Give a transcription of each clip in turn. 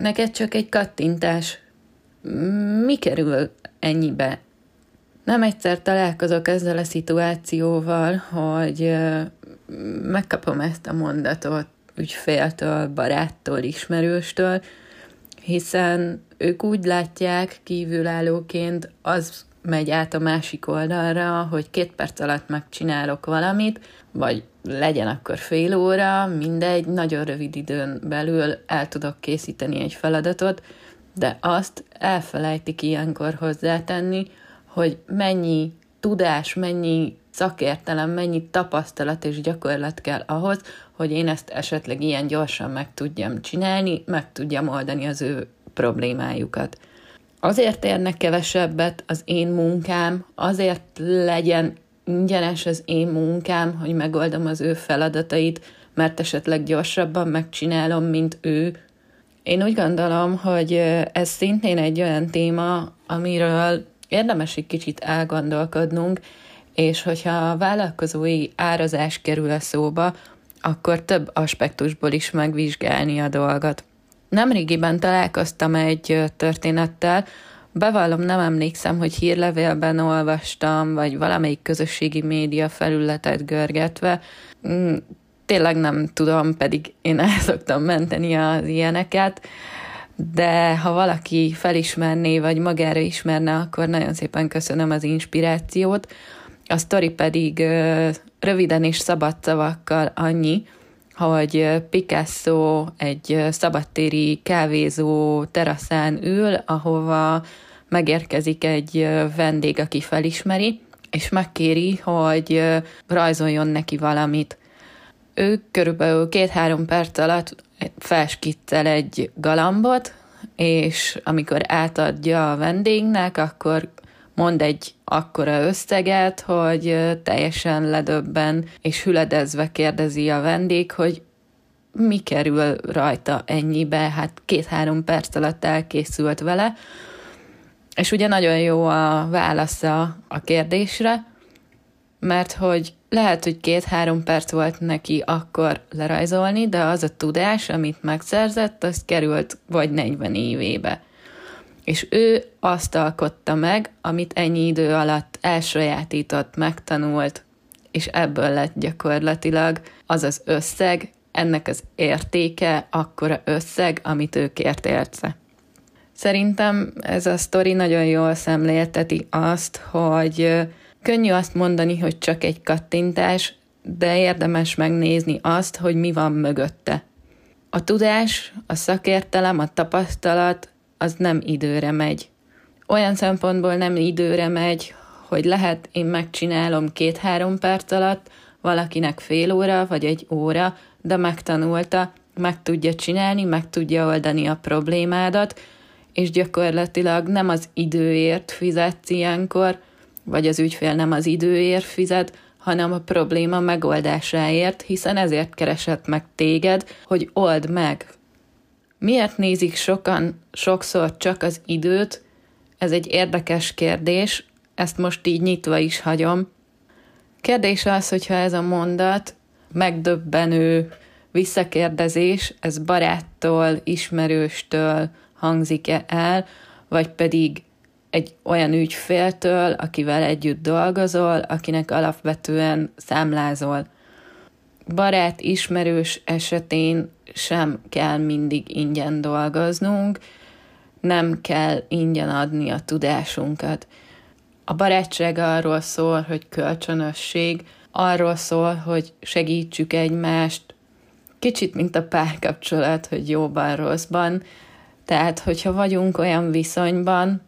neked csak egy kattintás. Mi kerül ennyibe? Nem egyszer találkozok ezzel a szituációval, hogy megkapom ezt a mondatot ügyféltől, baráttól, ismerőstől, hiszen ők úgy látják kívülállóként, az megy át a másik oldalra, hogy két perc alatt megcsinálok valamit, vagy legyen akkor fél óra, mindegy, nagyon rövid időn belül el tudok készíteni egy feladatot, de azt elfelejtik ilyenkor hozzátenni, hogy mennyi tudás, mennyi szakértelem, mennyi tapasztalat és gyakorlat kell ahhoz, hogy én ezt esetleg ilyen gyorsan meg tudjam csinálni, meg tudjam oldani az ő problémájukat. Azért érnek kevesebbet az én munkám, azért legyen ingyenes az én munkám, hogy megoldom az ő feladatait, mert esetleg gyorsabban megcsinálom, mint ő. Én úgy gondolom, hogy ez szintén egy olyan téma, amiről érdemes egy kicsit elgondolkodnunk, és hogyha a vállalkozói árazás kerül a szóba, akkor több aspektusból is megvizsgálni a dolgot. Nemrégiben találkoztam egy történettel, bevallom, nem emlékszem, hogy hírlevélben olvastam, vagy valamelyik közösségi média felületet görgetve, mm, tényleg nem tudom, pedig én el szoktam menteni az ilyeneket, de ha valaki felismerné, vagy magára ismerne, akkor nagyon szépen köszönöm az inspirációt. A sztori pedig röviden és szabad szavakkal annyi, hogy Picasso egy szabadtéri kávézó teraszán ül, ahova megérkezik egy vendég, aki felismeri, és megkéri, hogy rajzoljon neki valamit. Ő körülbelül két-három perc alatt felskiccel egy galambot, és amikor átadja a vendégnek, akkor mond egy akkora összeget, hogy teljesen ledöbben és hüledezve kérdezi a vendég, hogy mi kerül rajta ennyibe, hát két-három perc alatt elkészült vele, és ugye nagyon jó a válasza a kérdésre, mert hogy lehet, hogy két-három perc volt neki akkor lerajzolni, de az a tudás, amit megszerzett, az került vagy 40 évébe és ő azt alkotta meg, amit ennyi idő alatt elsajátított, megtanult, és ebből lett gyakorlatilag az az összeg, ennek az értéke akkora összeg, amit ő kért érte. Szerintem ez a sztori nagyon jól szemlélteti azt, hogy könnyű azt mondani, hogy csak egy kattintás, de érdemes megnézni azt, hogy mi van mögötte. A tudás, a szakértelem, a tapasztalat az nem időre megy. Olyan szempontból nem időre megy, hogy lehet én megcsinálom két-három perc alatt, valakinek fél óra vagy egy óra, de megtanulta, meg tudja csinálni, meg tudja oldani a problémádat, és gyakorlatilag nem az időért fizetsz ilyenkor, vagy az ügyfél nem az időért fizet, hanem a probléma megoldásáért, hiszen ezért keresett meg téged, hogy old meg, Miért nézik sokan sokszor csak az időt? Ez egy érdekes kérdés, ezt most így nyitva is hagyom. Kérdés az, hogyha ez a mondat megdöbbenő visszakérdezés, ez baráttól, ismerőstől hangzik-e el, vagy pedig egy olyan ügyféltől, akivel együtt dolgozol, akinek alapvetően számlázol. Barát, ismerős esetén sem kell mindig ingyen dolgoznunk, nem kell ingyen adni a tudásunkat. A barátság arról szól, hogy kölcsönösség, arról szól, hogy segítsük egymást, kicsit, mint a párkapcsolat, hogy jóban, rosszban. Tehát, hogyha vagyunk olyan viszonyban,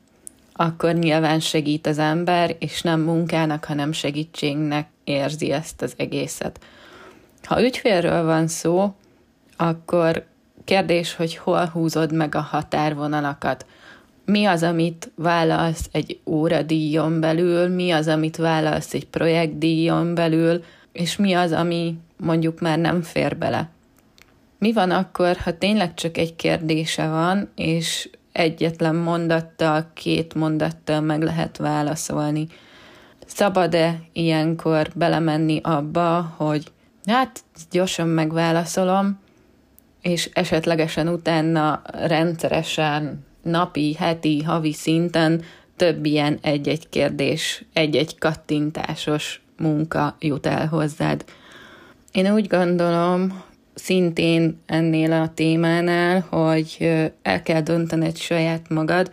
akkor nyilván segít az ember, és nem munkának, hanem segítségnek érzi ezt az egészet. Ha ügyfélről van szó, akkor kérdés, hogy hol húzod meg a határvonalakat. Mi az, amit vállalsz egy óradíjon belül, mi az, amit vállalsz egy projektdíjon belül, és mi az, ami mondjuk már nem fér bele. Mi van akkor, ha tényleg csak egy kérdése van, és egyetlen mondattal, két mondattal meg lehet válaszolni? Szabad-e ilyenkor belemenni abba, hogy hát gyorsan megválaszolom, és esetlegesen utána rendszeresen napi, heti, havi szinten több ilyen egy-egy kérdés, egy-egy kattintásos munka jut el hozzád. Én úgy gondolom, szintén ennél a témánál, hogy el kell döntened saját magad,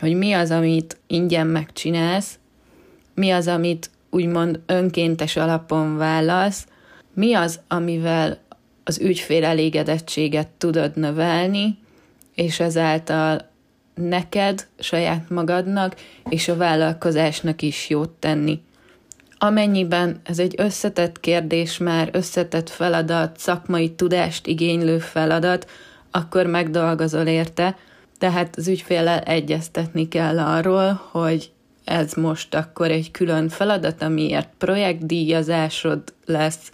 hogy mi az, amit ingyen megcsinálsz, mi az, amit úgymond önkéntes alapon válasz, mi az, amivel az ügyfél elégedettséget tudod növelni, és ezáltal neked, saját magadnak és a vállalkozásnak is jót tenni. Amennyiben ez egy összetett kérdés már, összetett feladat, szakmai tudást igénylő feladat, akkor megdolgozol érte, tehát az ügyféllel egyeztetni kell arról, hogy ez most akkor egy külön feladat, amiért projektdíjazásod lesz,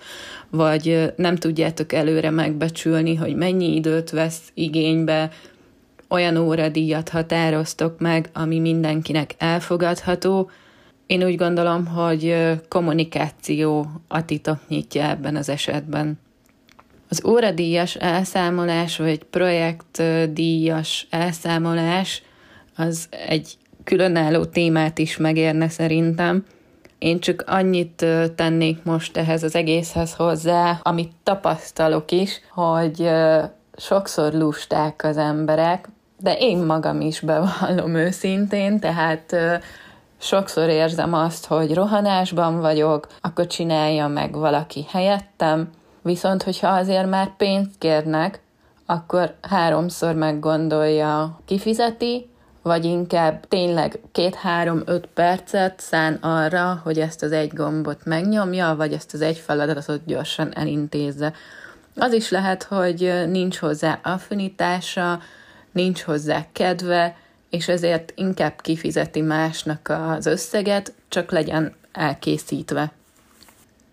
vagy nem tudjátok előre megbecsülni, hogy mennyi időt vesz igénybe, olyan óradíjat határoztok meg, ami mindenkinek elfogadható. Én úgy gondolom, hogy kommunikáció a titok nyitja ebben az esetben. Az óradíjas elszámolás, vagy projektdíjas elszámolás az egy különálló témát is megérne szerintem. Én csak annyit tennék most ehhez az egészhez hozzá, amit tapasztalok is, hogy sokszor lusták az emberek, de én magam is bevallom őszintén, tehát sokszor érzem azt, hogy rohanásban vagyok, akkor csinálja meg valaki helyettem, viszont hogyha azért már pénzt kérnek, akkor háromszor meggondolja, kifizeti, vagy inkább tényleg két-három-öt percet szán arra, hogy ezt az egy gombot megnyomja, vagy ezt az egy feladatot gyorsan elintézze. Az is lehet, hogy nincs hozzá affinitása, nincs hozzá kedve, és ezért inkább kifizeti másnak az összeget, csak legyen elkészítve.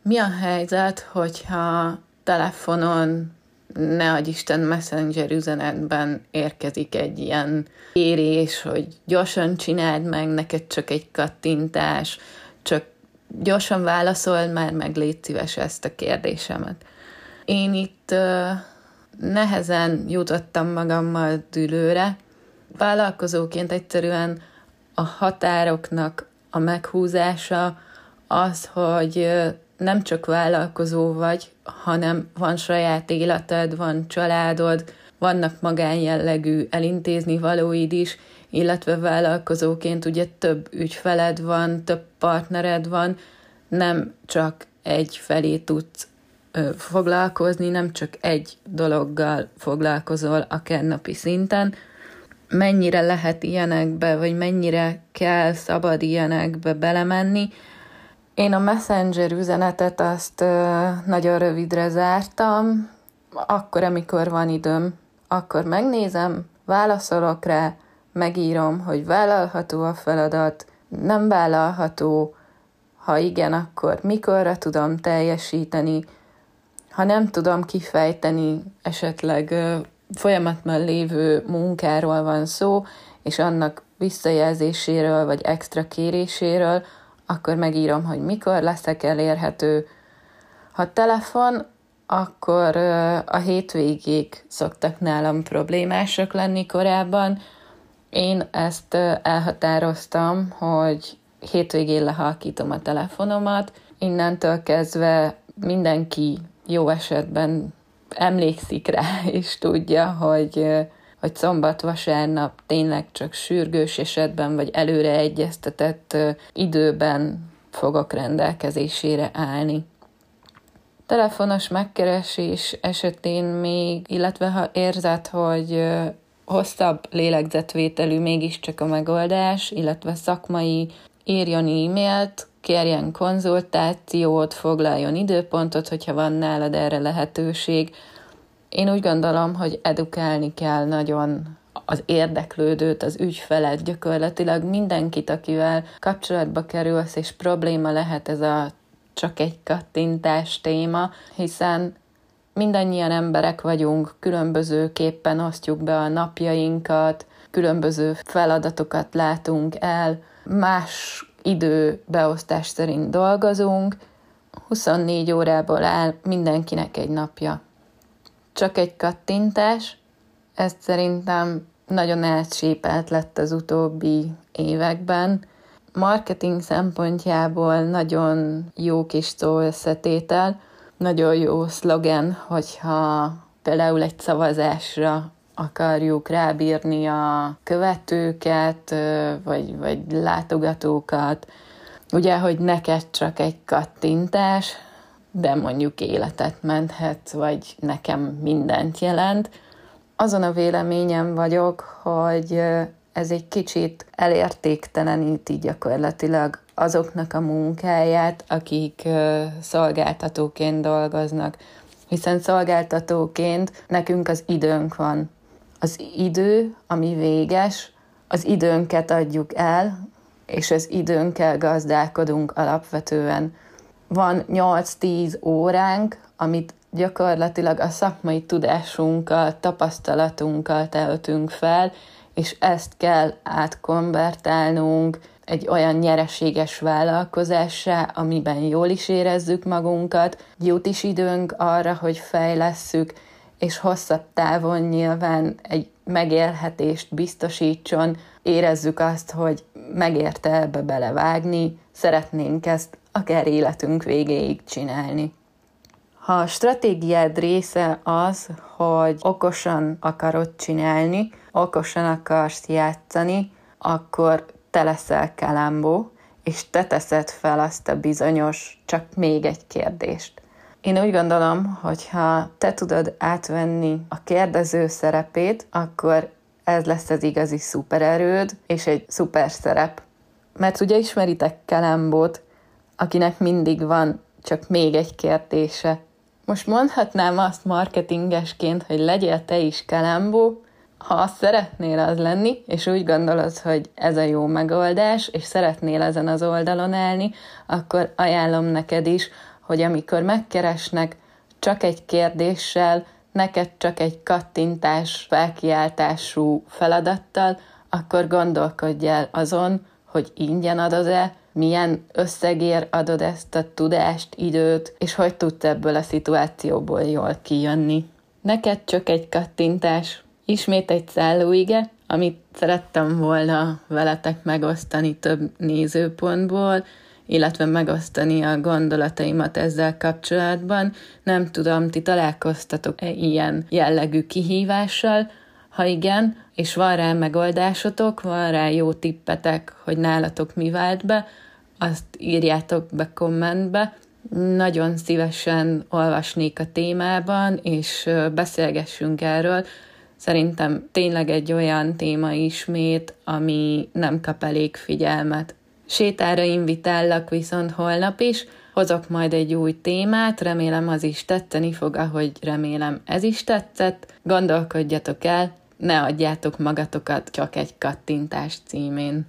Mi a helyzet, hogyha telefonon, ne adj Isten messenger üzenetben érkezik egy ilyen kérés, hogy gyorsan csináld meg, neked csak egy kattintás, csak gyorsan válaszold már meg, légy szíves ezt a kérdésemet. Én itt uh, nehezen jutottam magammal dülőre. Vállalkozóként egyszerűen a határoknak a meghúzása az, hogy nem csak vállalkozó vagy, hanem van saját életed, van családod, vannak magánjellegű elintézni valóid is, illetve vállalkozóként ugye több ügyfeled van, több partnered van, nem csak egy felé tudsz ö, foglalkozni, nem csak egy dologgal foglalkozol akár napi szinten, mennyire lehet ilyenekbe, vagy mennyire kell, szabad ilyenekbe belemenni. Én a Messenger üzenetet azt nagyon rövidre zártam, akkor, amikor van időm, akkor megnézem, válaszolok rá, megírom, hogy vállalható a feladat, nem vállalható, ha igen, akkor mikorra tudom teljesíteni, ha nem tudom kifejteni, esetleg folyamatban lévő munkáról van szó, és annak visszajelzéséről vagy extra kéréséről, akkor megírom, hogy mikor leszek elérhető. Ha telefon, akkor a hétvégék szoktak nálam problémások lenni korábban. Én ezt elhatároztam, hogy hétvégén lehalkítom a telefonomat, innentől kezdve mindenki jó esetben emlékszik rá, és tudja, hogy, hogy szombat-vasárnap tényleg csak sürgős esetben, vagy előre egyeztetett időben fogok rendelkezésére állni. Telefonos megkeresés esetén még, illetve ha érzed, hogy hosszabb lélegzetvételű mégiscsak a megoldás, illetve szakmai írjon e-mailt, kérjen konzultációt, foglaljon időpontot, hogyha van nálad erre lehetőség. Én úgy gondolom, hogy edukálni kell nagyon az érdeklődőt, az ügyfelet, gyakorlatilag mindenkit, akivel kapcsolatba kerülsz, és probléma lehet ez a csak egy kattintás téma, hiszen mindannyian emberek vagyunk, különbözőképpen osztjuk be a napjainkat, különböző feladatokat látunk el, más időbeosztás szerint dolgozunk, 24 órából áll mindenkinek egy napja. Csak egy kattintás, ez szerintem nagyon elcsépelt lett az utóbbi években. Marketing szempontjából nagyon jó kis szó összetétel, nagyon jó szlogen, hogyha például egy szavazásra akarjuk rábírni a követőket, vagy, vagy látogatókat. Ugye, hogy neked csak egy kattintás, de mondjuk életet menthet, vagy nekem mindent jelent. Azon a véleményem vagyok, hogy ez egy kicsit elértékteleníti gyakorlatilag azoknak a munkáját, akik szolgáltatóként dolgoznak. Hiszen szolgáltatóként nekünk az időnk van. Az idő, ami véges, az időnket adjuk el, és az időnkkel gazdálkodunk alapvetően. Van 8-10 óránk, amit gyakorlatilag a szakmai tudásunkkal, tapasztalatunkkal töltünk fel, és ezt kell átkonvertálnunk egy olyan nyereséges vállalkozásra, amiben jól is érezzük magunkat, jut is időnk arra, hogy fejlesszük, és hosszabb távon nyilván egy megélhetést biztosítson, érezzük azt, hogy megérte ebbe belevágni, szeretnénk ezt akár életünk végéig csinálni. Ha a stratégiád része az, hogy okosan akarod csinálni, okosan akarsz játszani, akkor te leszel Kalambó, és te teszed fel azt a bizonyos, csak még egy kérdést. Én úgy gondolom, hogy ha te tudod átvenni a kérdező szerepét, akkor ez lesz az igazi szupererőd, és egy szuper szerep. Mert ugye ismeritek Kalambót, akinek mindig van csak még egy kérdése. Most mondhatnám azt marketingesként, hogy legyél te is Kalambó, ha azt szeretnél az lenni, és úgy gondolod, hogy ez a jó megoldás, és szeretnél ezen az oldalon állni, akkor ajánlom neked is, hogy amikor megkeresnek csak egy kérdéssel, neked csak egy kattintás, felkiáltású feladattal, akkor gondolkodj el azon, hogy ingyen adod-e, milyen összegér adod ezt a tudást, időt, és hogy tudsz ebből a szituációból jól kijönni. Neked csak egy kattintás, ismét egy szállóige, amit szerettem volna veletek megosztani több nézőpontból, illetve megosztani a gondolataimat ezzel kapcsolatban. Nem tudom, ti találkoztatok-e ilyen jellegű kihívással? Ha igen, és van rá megoldásotok, van rá jó tippetek, hogy nálatok mi vált be, azt írjátok be kommentbe. Nagyon szívesen olvasnék a témában, és beszélgessünk erről. Szerintem tényleg egy olyan téma ismét, ami nem kap elég figyelmet. Sétára invitállak viszont holnap is, hozok majd egy új témát, remélem az is tetszeni fog, ahogy remélem ez is tetszett. Gondolkodjatok el, ne adjátok magatokat csak egy kattintás címén.